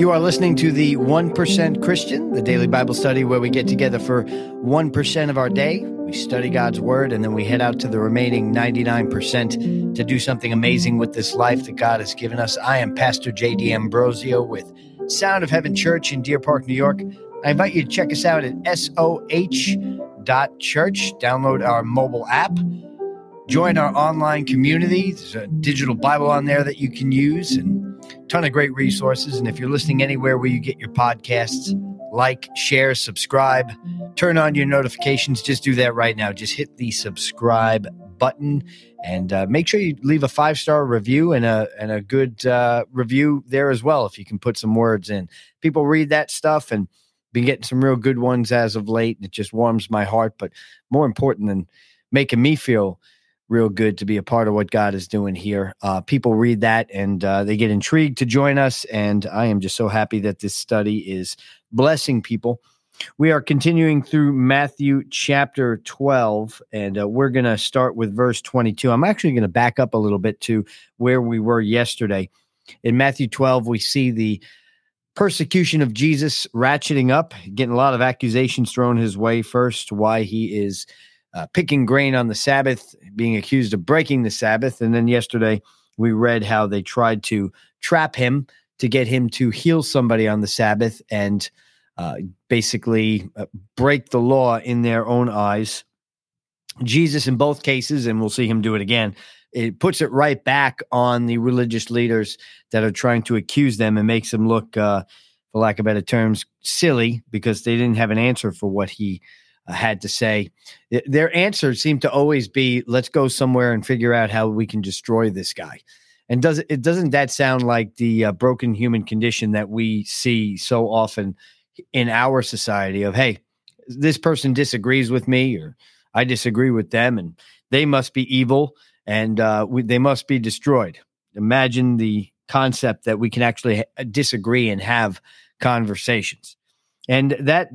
You are listening to the 1% Christian, the daily Bible study where we get together for 1% of our day. We study God's word and then we head out to the remaining 99% to do something amazing with this life that God has given us. I am Pastor JD Ambrosio with Sound of Heaven Church in Deer Park, New York. I invite you to check us out at soh.church. Download our mobile app. Join our online community. There's a digital Bible on there that you can use and ton of great resources. And if you're listening anywhere where you get your podcasts, like, share, subscribe, turn on your notifications. Just do that right now. Just hit the subscribe button and uh, make sure you leave a five star review and a and a good uh, review there as well. If you can put some words in, people read that stuff and been getting some real good ones as of late. It just warms my heart. But more important than making me feel real good to be a part of what God is doing here. Uh, people read that and uh, they get intrigued to join us. And I am just so happy that this study is blessing people. We are continuing through Matthew chapter 12, and uh, we're going to start with verse 22. I'm actually going to back up a little bit to where we were yesterday. In Matthew 12, we see the persecution of Jesus ratcheting up, getting a lot of accusations thrown his way. First, why he is uh, picking grain on the Sabbath, being accused of breaking the Sabbath. And then yesterday we read how they tried to trap him to get him to heal somebody on the Sabbath and uh, basically uh, break the law in their own eyes. Jesus, in both cases, and we'll see him do it again, it puts it right back on the religious leaders that are trying to accuse them and makes them look, uh, for lack of better terms, silly because they didn't have an answer for what he had to say. Their answer seemed to always be, "Let's go somewhere and figure out how we can destroy this guy." And does it doesn't that sound like the uh, broken human condition that we see so often in our society? Of hey, this person disagrees with me, or I disagree with them, and they must be evil, and uh, we, they must be destroyed. Imagine the concept that we can actually ha- disagree and have conversations. And that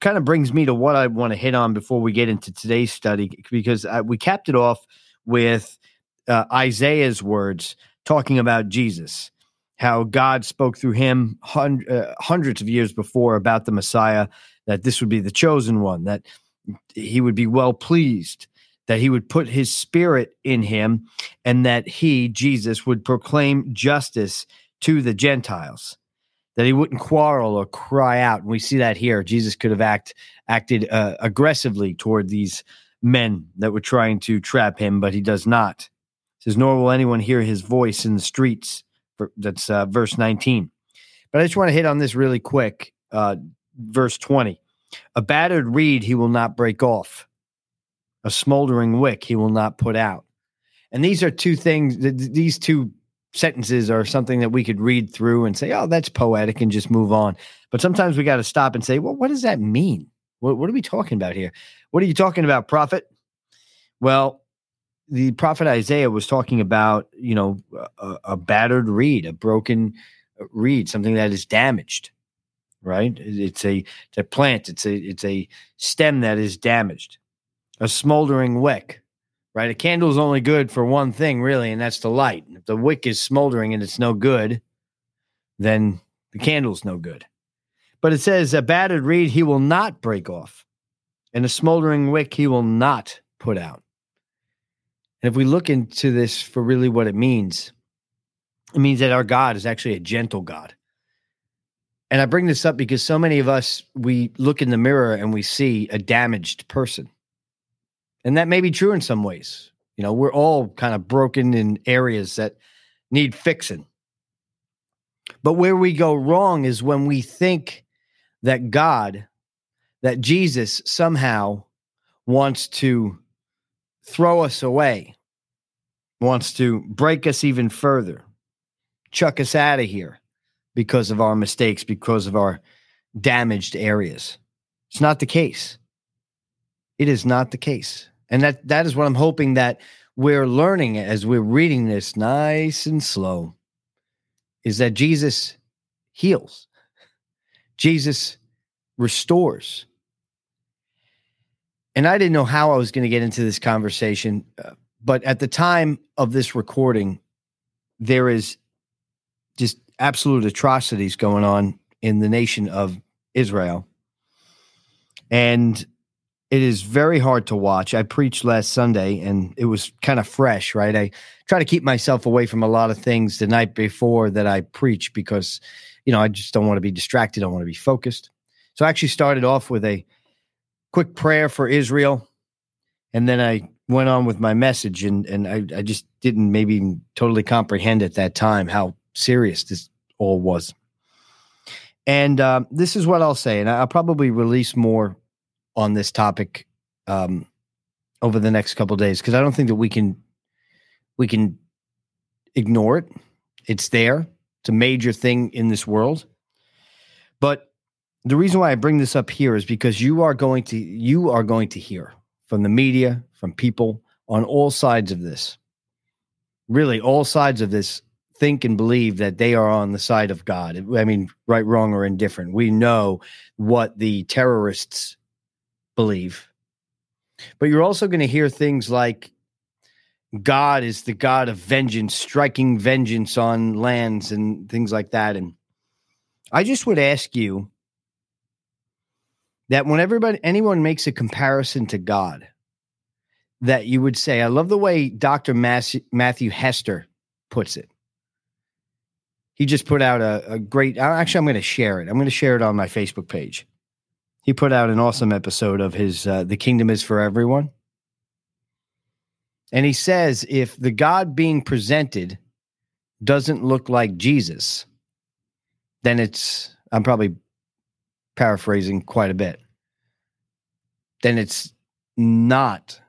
kind of brings me to what I want to hit on before we get into today's study, because I, we capped it off with uh, Isaiah's words talking about Jesus, how God spoke through him hun- uh, hundreds of years before about the Messiah, that this would be the chosen one, that he would be well pleased, that he would put his spirit in him, and that he, Jesus, would proclaim justice to the Gentiles that he wouldn't quarrel or cry out. And we see that here. Jesus could have act, acted uh, aggressively toward these men that were trying to trap him, but he does not. Says, nor will anyone hear his voice in the streets. That's uh, verse 19. But I just want to hit on this really quick. Uh, verse 20. A battered reed he will not break off, a smoldering wick he will not put out. And these are two things, these two sentences are something that we could read through and say, oh, that's poetic and just move on. But sometimes we got to stop and say, well, what does that mean? What, what, are we talking about here? What are you talking about, prophet? Well, the prophet Isaiah was talking about, you know, a, a battered reed, a broken reed, something that is damaged, right? It's a, it's a plant. It's a, it's a stem that is damaged, a smoldering wick, right? A candle is only good for one thing, really, and that's the light. If the wick is smoldering and it's no good, then the candle's no good. But it says, a battered reed he will not break off, and a smoldering wick he will not put out. And if we look into this for really what it means, it means that our God is actually a gentle God. And I bring this up because so many of us, we look in the mirror and we see a damaged person. And that may be true in some ways. You know, we're all kind of broken in areas that need fixing. But where we go wrong is when we think that God, that Jesus somehow wants to throw us away, wants to break us even further, chuck us out of here because of our mistakes, because of our damaged areas. It's not the case. It is not the case. And that that is what I'm hoping that we're learning as we're reading this nice and slow is that Jesus heals. Jesus restores. And I didn't know how I was going to get into this conversation, uh, but at the time of this recording, there is just absolute atrocities going on in the nation of Israel. And it is very hard to watch. I preached last Sunday and it was kind of fresh, right? I try to keep myself away from a lot of things the night before that I preach because, you know, I just don't want to be distracted. I want to be focused. So I actually started off with a quick prayer for Israel. And then I went on with my message and, and I, I just didn't maybe totally comprehend at that time how serious this all was. And uh, this is what I'll say, and I'll probably release more on this topic um, over the next couple days because I don't think that we can we can ignore it. It's there. It's a major thing in this world. But the reason why I bring this up here is because you are going to you are going to hear from the media, from people on all sides of this. Really, all sides of this think and believe that they are on the side of God. I mean, right, wrong, or indifferent. We know what the terrorists believe. But you're also going to hear things like God is the God of vengeance, striking vengeance on lands and things like that. And I just would ask you that when everybody anyone makes a comparison to God, that you would say, I love the way Dr. Matthew Hester puts it. He just put out a, a great actually I'm going to share it. I'm going to share it on my Facebook page. He put out an awesome episode of his uh, The Kingdom is for Everyone. And he says if the God being presented doesn't look like Jesus, then it's, I'm probably paraphrasing quite a bit, then it's not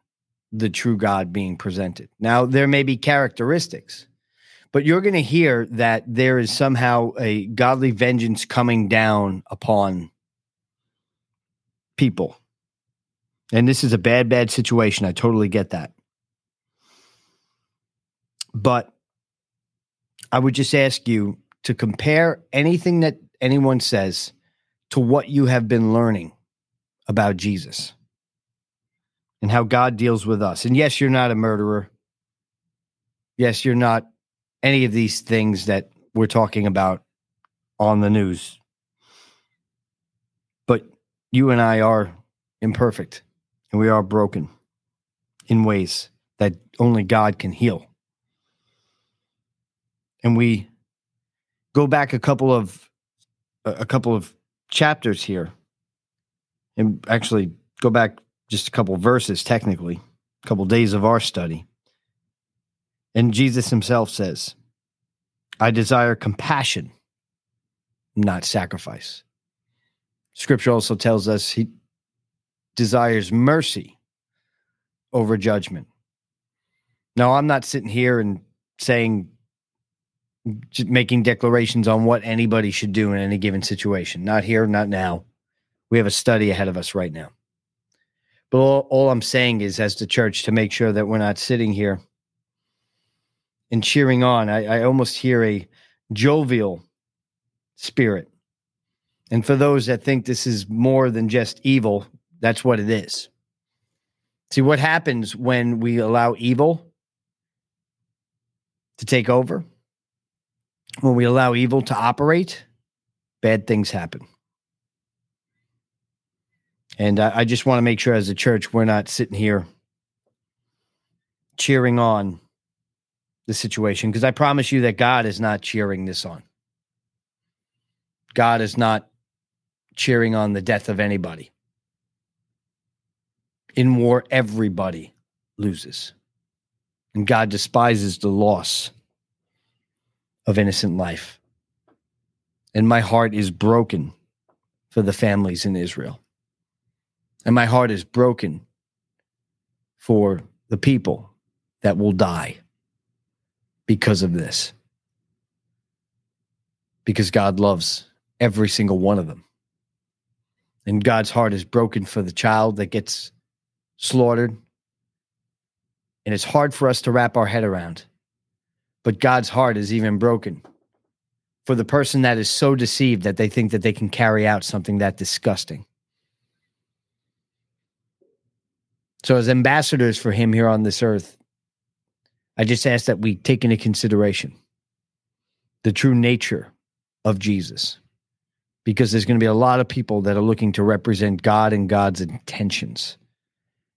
the true God being presented. Now, there may be characteristics, but you're going to hear that there is somehow a godly vengeance coming down upon people. And this is a bad, bad situation. I totally get that. But I would just ask you to compare anything that anyone says to what you have been learning about Jesus and how God deals with us. And yes, you're not a murderer. Yes, you're not any of these things that we're talking about on the news you and I are imperfect and we are broken in ways that only God can heal. And we go back a couple of a couple of chapters here and actually go back just a couple verses technically, a couple days of our study. And Jesus himself says, I desire compassion, not sacrifice. Scripture also tells us he desires mercy over judgment. Now, I'm not sitting here and saying, making declarations on what anybody should do in any given situation. Not here, not now. We have a study ahead of us right now. But all, all I'm saying is, as the church, to make sure that we're not sitting here and cheering on. I, I almost hear a jovial spirit and for those that think this is more than just evil, that's what it is. See what happens when we allow evil to take over? When we allow evil to operate, bad things happen. And I, I just want to make sure as a church, we're not sitting here cheering on the situation because I promise you that God is not cheering this on. God is not cheering on the death of anybody. In war, everybody loses. And God despises the loss of innocent life. And my heart is broken for the families in Israel. And my heart is broken for the people that will die because of this. Because God loves every single one of them and God's heart is broken for the child that gets slaughtered. And it's hard for us to wrap our head around. But God's heart is even broken for the person that is so deceived that they think that they can carry out something that disgusting. So, as ambassadors for Him here on this earth, I just ask that we take into consideration the true nature of Jesus because there's going to be a lot of people that are looking to represent God and God's intentions.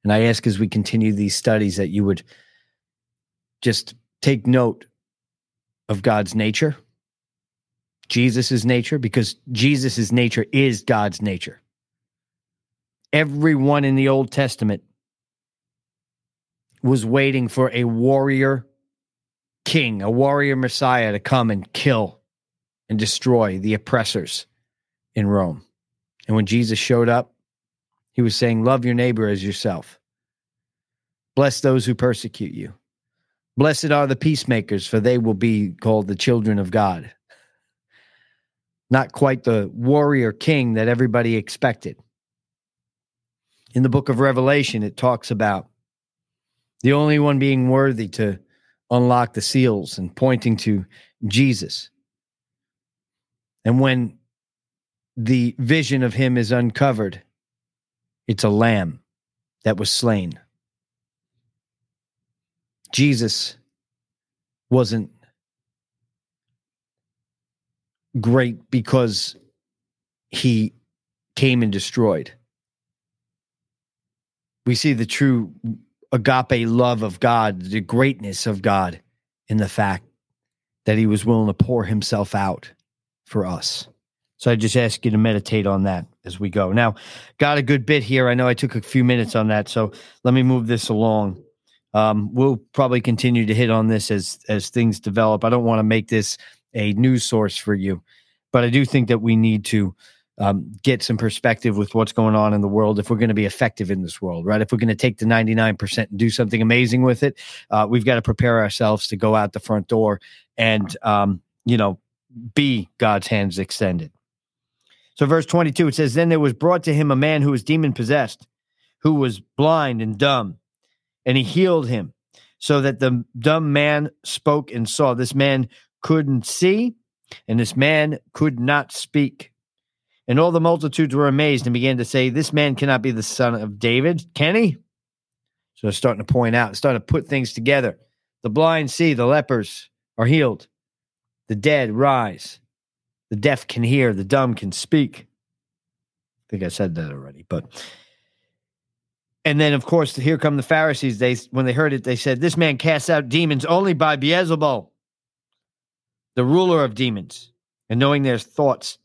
And I ask as we continue these studies that you would just take note of God's nature, Jesus' nature, because Jesus' nature is God's nature. Everyone in the Old Testament was waiting for a warrior king, a warrior Messiah to come and kill and destroy the oppressors in Rome. And when Jesus showed up, he was saying, Love your neighbor as yourself. Bless those who persecute you. Blessed are the peacemakers, for they will be called the children of God. Not quite the warrior king that everybody expected. In the book of Revelation, it talks about the only one being worthy to unlock the seals and pointing to Jesus. And when the vision of him is uncovered, it's a lamb that was slain. Jesus wasn't great because he came and destroyed. We see the true agape love of God, the greatness of God in the fact that he was willing to pour himself out for us. So I just ask you to meditate on that as we go. Now, got a good bit here. I know I took a few minutes on that, so let me move this along. Um, we'll probably continue to hit on this as as things develop. I don't want to make this a news source for you, but I do think that we need to um, get some perspective with what's going on in the world if we're going to be effective in this world, right? If we're going to take the 99% and do something amazing with it, uh, we've got to prepare ourselves to go out the front door and, um, you know, be God's hands extended. So, verse 22, it says, Then there was brought to him a man who was demon possessed, who was blind and dumb and he healed him so that the dumb man spoke and saw. This man couldn't see, and this man could not speak. And all the multitudes were amazed and began to say, This man cannot be the son of David, can he? So starting to point out, starting to put things together. The blind see, the lepers are healed, the dead rise, the deaf can hear, the dumb can speak. I think I said that already, but and then, of course, here come the Pharisees. They, when they heard it, they said, "This man casts out demons only by Beelzebul, the ruler of demons." And knowing their thoughts,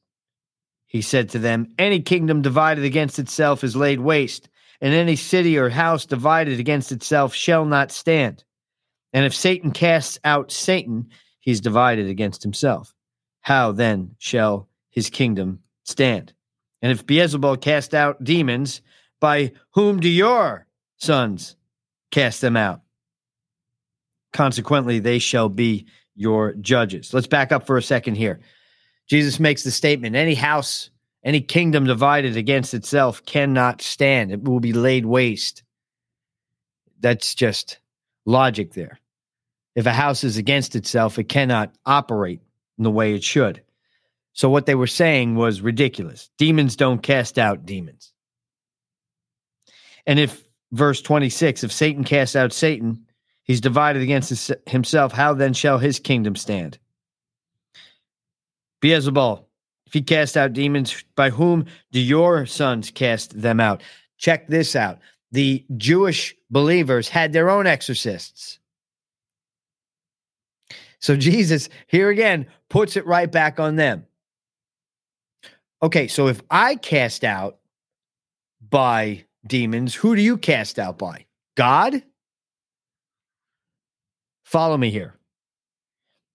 he said to them, "Any kingdom divided against itself is laid waste, and any city or house divided against itself shall not stand. And if Satan casts out Satan, he's divided against himself. How then shall his kingdom stand? And if Beelzebul cast out demons, by whom do your sons cast them out? Consequently, they shall be your judges. Let's back up for a second here. Jesus makes the statement any house, any kingdom divided against itself cannot stand, it will be laid waste. That's just logic there. If a house is against itself, it cannot operate the way it should. So, what they were saying was ridiculous. Demons don't cast out demons. And if verse 26, if Satan casts out Satan, he's divided against his, himself. How then shall his kingdom stand? Beelzebul, if he cast out demons, by whom do your sons cast them out? Check this out. The Jewish believers had their own exorcists. So Jesus, here again, puts it right back on them. Okay, so if I cast out by demons, who do you cast out by? God? Follow me here.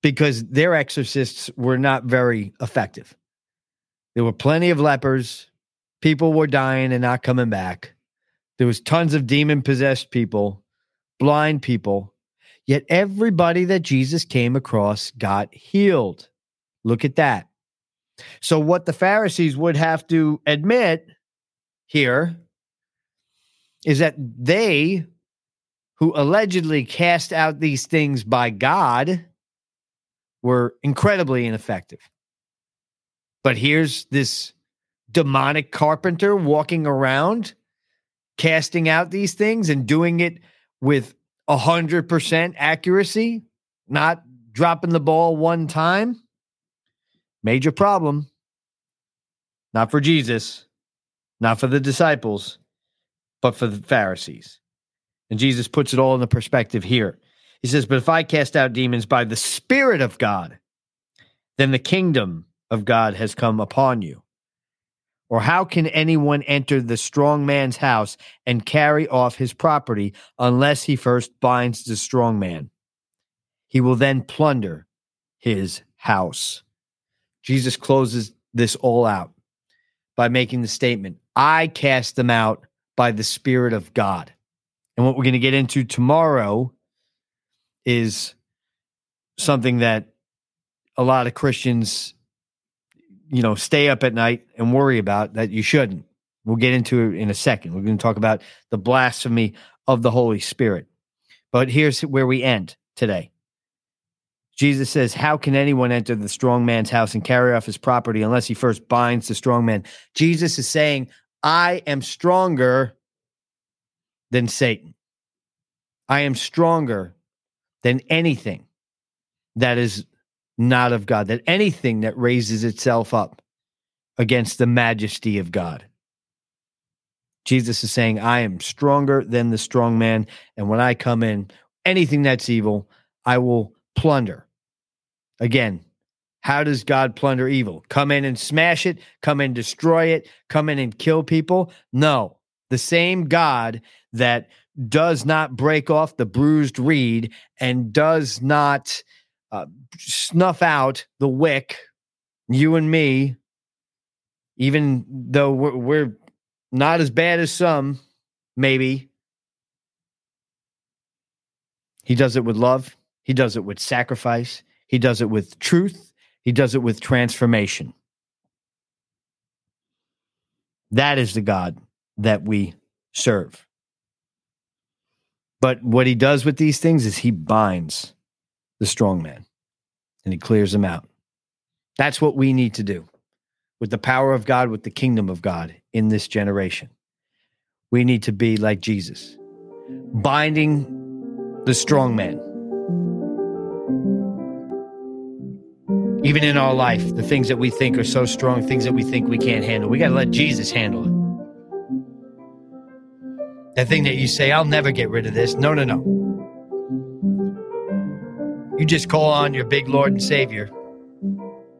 Because their exorcists were not very effective. There were plenty of lepers. People were dying and not coming back. There was tons of demon possessed people, blind people. Yet everybody that Jesus came across got healed. Look at that. So, what the Pharisees would have to admit here is that they who allegedly cast out these things by God were incredibly ineffective. But here's this demonic carpenter walking around casting out these things and doing it with 100% accuracy, not dropping the ball one time. Major problem. Not for Jesus, not for the disciples, but for the Pharisees. And Jesus puts it all in the perspective here. He says, But if I cast out demons by the Spirit of God, then the kingdom of God has come upon you. Or how can anyone enter the strong man's house and carry off his property unless he first binds the strong man? He will then plunder his house. Jesus closes this all out by making the statement I cast them out by the Spirit of God. And what we're going to get into tomorrow is something that a lot of Christians, you know, stay up at night and worry about that you shouldn't. We'll get into it in a second. We're going to talk about the blasphemy of the Holy Spirit. But here's where we end today. Jesus says, How can anyone enter the strong man's house and carry off his property unless he first binds the strong man? Jesus is saying, I am stronger than Satan. I am stronger than anything that is not of God, that anything that raises itself up against the majesty of God. Jesus is saying, I am stronger than the strong man. And when I come in, anything that's evil, I will plunder. Again, how does God plunder evil? Come in and smash it, come and destroy it, come in and kill people? No. The same God that does not break off the bruised reed and does not uh, snuff out the wick, you and me, even though we're, we're not as bad as some, maybe. He does it with love. He does it with sacrifice. He does it with truth. He does it with transformation. That is the God that we serve. But what he does with these things is he binds the strong man and he clears them out. That's what we need to do with the power of God, with the kingdom of God in this generation. We need to be like Jesus, binding the strong man. Even in our life, the things that we think are so strong, things that we think we can't handle, we got to let Jesus handle it. That thing that you say, I'll never get rid of this. No, no, no. You just call on your big Lord and Savior.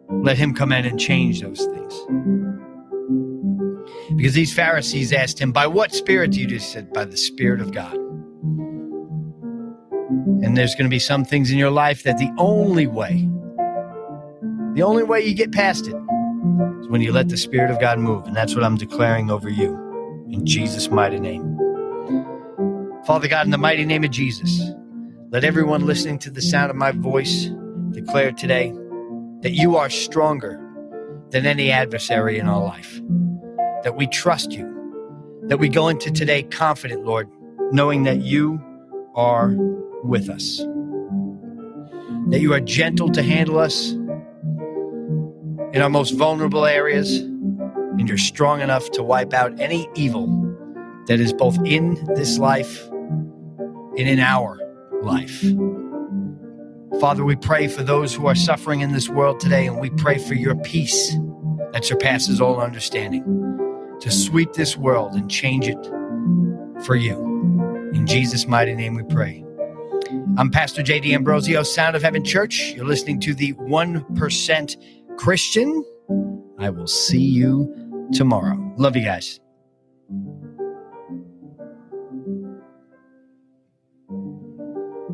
Let Him come in and change those things. Because these Pharisees asked him, By what spirit do you do? He said, By the Spirit of God. And there's going to be some things in your life that the only way, the only way you get past it is when you let the Spirit of God move. And that's what I'm declaring over you in Jesus' mighty name. Father God, in the mighty name of Jesus, let everyone listening to the sound of my voice declare today that you are stronger than any adversary in our life, that we trust you, that we go into today confident, Lord, knowing that you are with us, that you are gentle to handle us in our most vulnerable areas, and you're strong enough to wipe out any evil that is both in this life and in our life. Father, we pray for those who are suffering in this world today, and we pray for your peace that surpasses all understanding to sweep this world and change it for you. In Jesus' mighty name we pray. I'm Pastor JD Ambrosio, Sound of Heaven Church. You're listening to the 1% Christian. I will see you tomorrow. Love you guys.